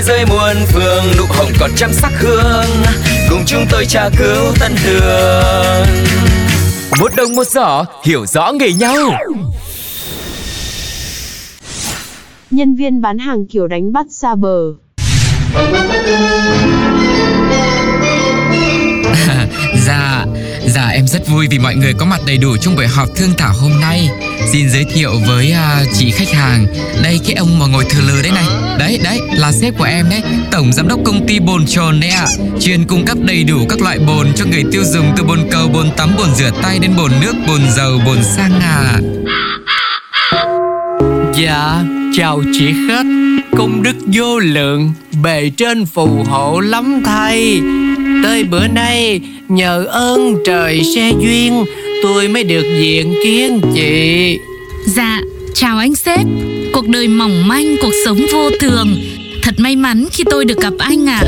Thế giới muôn phương, nụ hồng còn trăm sắc hương. Cùng chúng tôi tra cứu tân đường Một đồng một giỏ, hiểu rõ nghề nhau. Nhân viên bán hàng kiểu đánh bắt xa bờ. Em rất vui vì mọi người có mặt đầy đủ trong buổi họp thương thảo hôm nay. Xin giới thiệu với uh, chị khách hàng, đây cái ông mà ngồi thừa lừ đấy này. Đấy, đấy, là sếp của em đấy, tổng giám đốc công ty bồn tròn đấy ạ. Chuyên cung cấp đầy đủ các loại bồn cho người tiêu dùng từ bồn cầu, bồn tắm, bồn rửa tay đến bồn nước, bồn dầu, bồn xăng à. Dạ, chào chị khách Công đức vô lượng Bề trên phù hộ lắm thay Tới bữa nay Nhờ ơn trời xe duyên Tôi mới được diện kiến chị Dạ, chào anh sếp Cuộc đời mỏng manh, cuộc sống vô thường Thật may mắn khi tôi được gặp anh ạ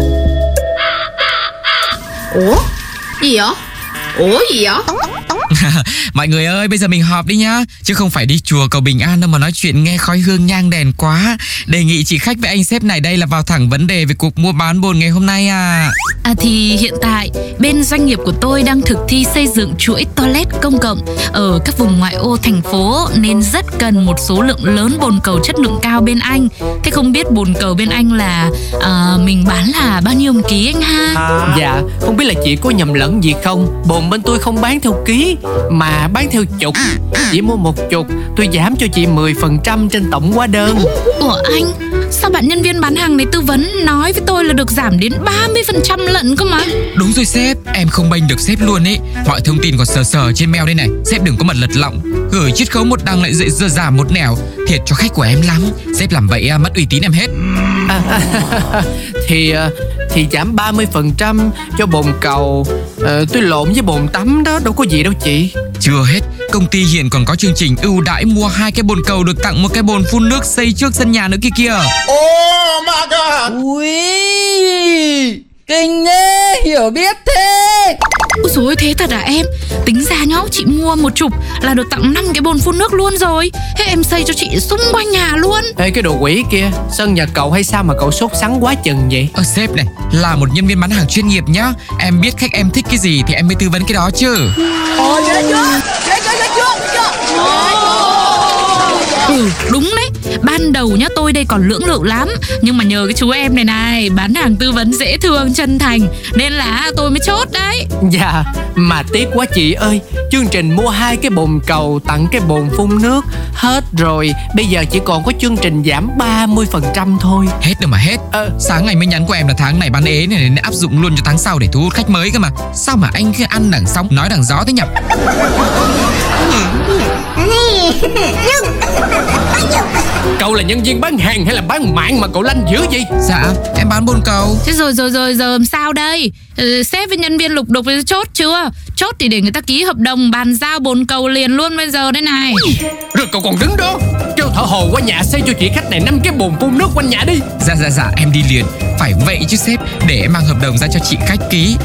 Ủa? Gì vậy? Ủa gì vậy? Mọi người ơi, bây giờ mình họp đi nhá Chứ không phải đi chùa cầu bình an đâu mà nói chuyện nghe khói hương nhang đèn quá Đề nghị chị khách với anh sếp này đây là vào thẳng vấn đề về cuộc mua bán bồn ngày hôm nay à À thì hiện tại bên doanh nghiệp của tôi đang thực thi xây dựng chuỗi toilet công cộng ở các vùng ngoại ô thành phố nên rất cần một số lượng lớn bồn cầu chất lượng cao bên anh. Thế không biết bồn cầu bên anh là à, mình bán là bao nhiêu một ký anh ha? Dạ, không biết là chị có nhầm lẫn gì không Bồn bên tôi không bán theo ký Mà bán theo chục. Chỉ mua một chục Tôi giảm cho chị 10% trên tổng hóa đơn. Ủa anh, sao bạn nhân viên bán hàng này tư vấn nói với tôi là được giảm đến 30% lận cơ mà? Đúng rồi sếp, em không bênh được sếp luôn ấy Mọi thông tin còn sờ sờ trên mail đây này. Sếp đừng có mật lật lọng. Gửi chiết khấu một đằng lại dậy giờ giảm một nẻo. Thiệt cho khách của em lắm. Sếp làm vậy à, mất uy tín em hết. Thì ờ, thì giảm 30% cho bồn cầu Ờ, Tôi lộn với bồn tắm đó Đâu có gì đâu chị. Chưa hết, công ty hiện còn có chương trình ưu đãi mua hai cái bồn cầu được tặng một cái bồn phun nước xây trước sân nhà nữa kia kìa. Ui Kinh nhé Hiểu biết thế Ôi dồi ôi, thế thật à em? Tính ra nhá chị mua một chục là được tặng 5 cái bồn phun nước luôn rồi. Thế em xây cho chị xung quanh nhà luôn. Ê cái đồ quỷ kia Sân nhà cậu hay sao mà cậu sốt sắng quá chừng vậy? Ờ sếp này, là một nhân viên bán hàng chuyên nghiệp nhá. Em biết khách em thích cái gì thì em mới tư vấn cái đó chứ. Ồ ghê chưa? Chưa? Ghê chưa? Ghê chưa Ừ đúng đấy Ban đầu nhá tôi đây còn lưỡng lự lắm Nhưng mà nhờ cái chú em này này Bán hàng tư vấn dễ thương chân thành Nên là tôi mới chốt đấy Dạ Mà tiếc quá chị ơi Chương trình mua hai cái bồn cầu tặng cái bồn phun nước Hết rồi Bây giờ chỉ còn có chương trình giảm 30% thôi Hết đâu mà hết. Ờ. Sáng ngày mới nhắn của em là tháng này bán ế này nên áp dụng luôn cho tháng sau để thu hút khách mới cơ mà. Sao mà anh cứ ăn đằng sóng nói đằng gió thế nhỉ? Cậu là nhân viên bán hàng hay là bán mạng mà cậu lanh dữ vậy? Dạ, em bán bồn cầu. Thế rồi rồi rồi giờ làm sao đây? Ừ, Sếp với nhân viên lục đục thì chốt chưa? Chốt thì để người ta ký hợp đồng Bàn giao bồn cầu liền luôn bây giờ đây này. Rồi cậu còn đứng đó Kêu thợ hồ qua nhà xây cho chị khách này năm cái bồn phun nước quanh nhà đi. Dạ dạ dạ em đi liền. Phải vậy chứ sếp Để em mang hợp đồng ra cho chị khách ký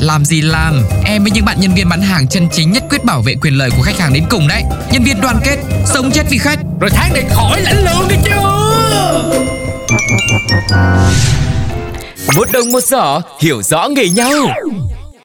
Làm gì làm? Em với những bạn nhân viên bán hàng chân chính nhất quyết bảo vệ quyền lợi của khách hàng đến cùng đấy. Nhân viên đoàn kết Sống chết vì khách. Rồi tháng này khỏi lãnh lương đi chứ. Một đồng một giỏ hiểu rõ nghề nhau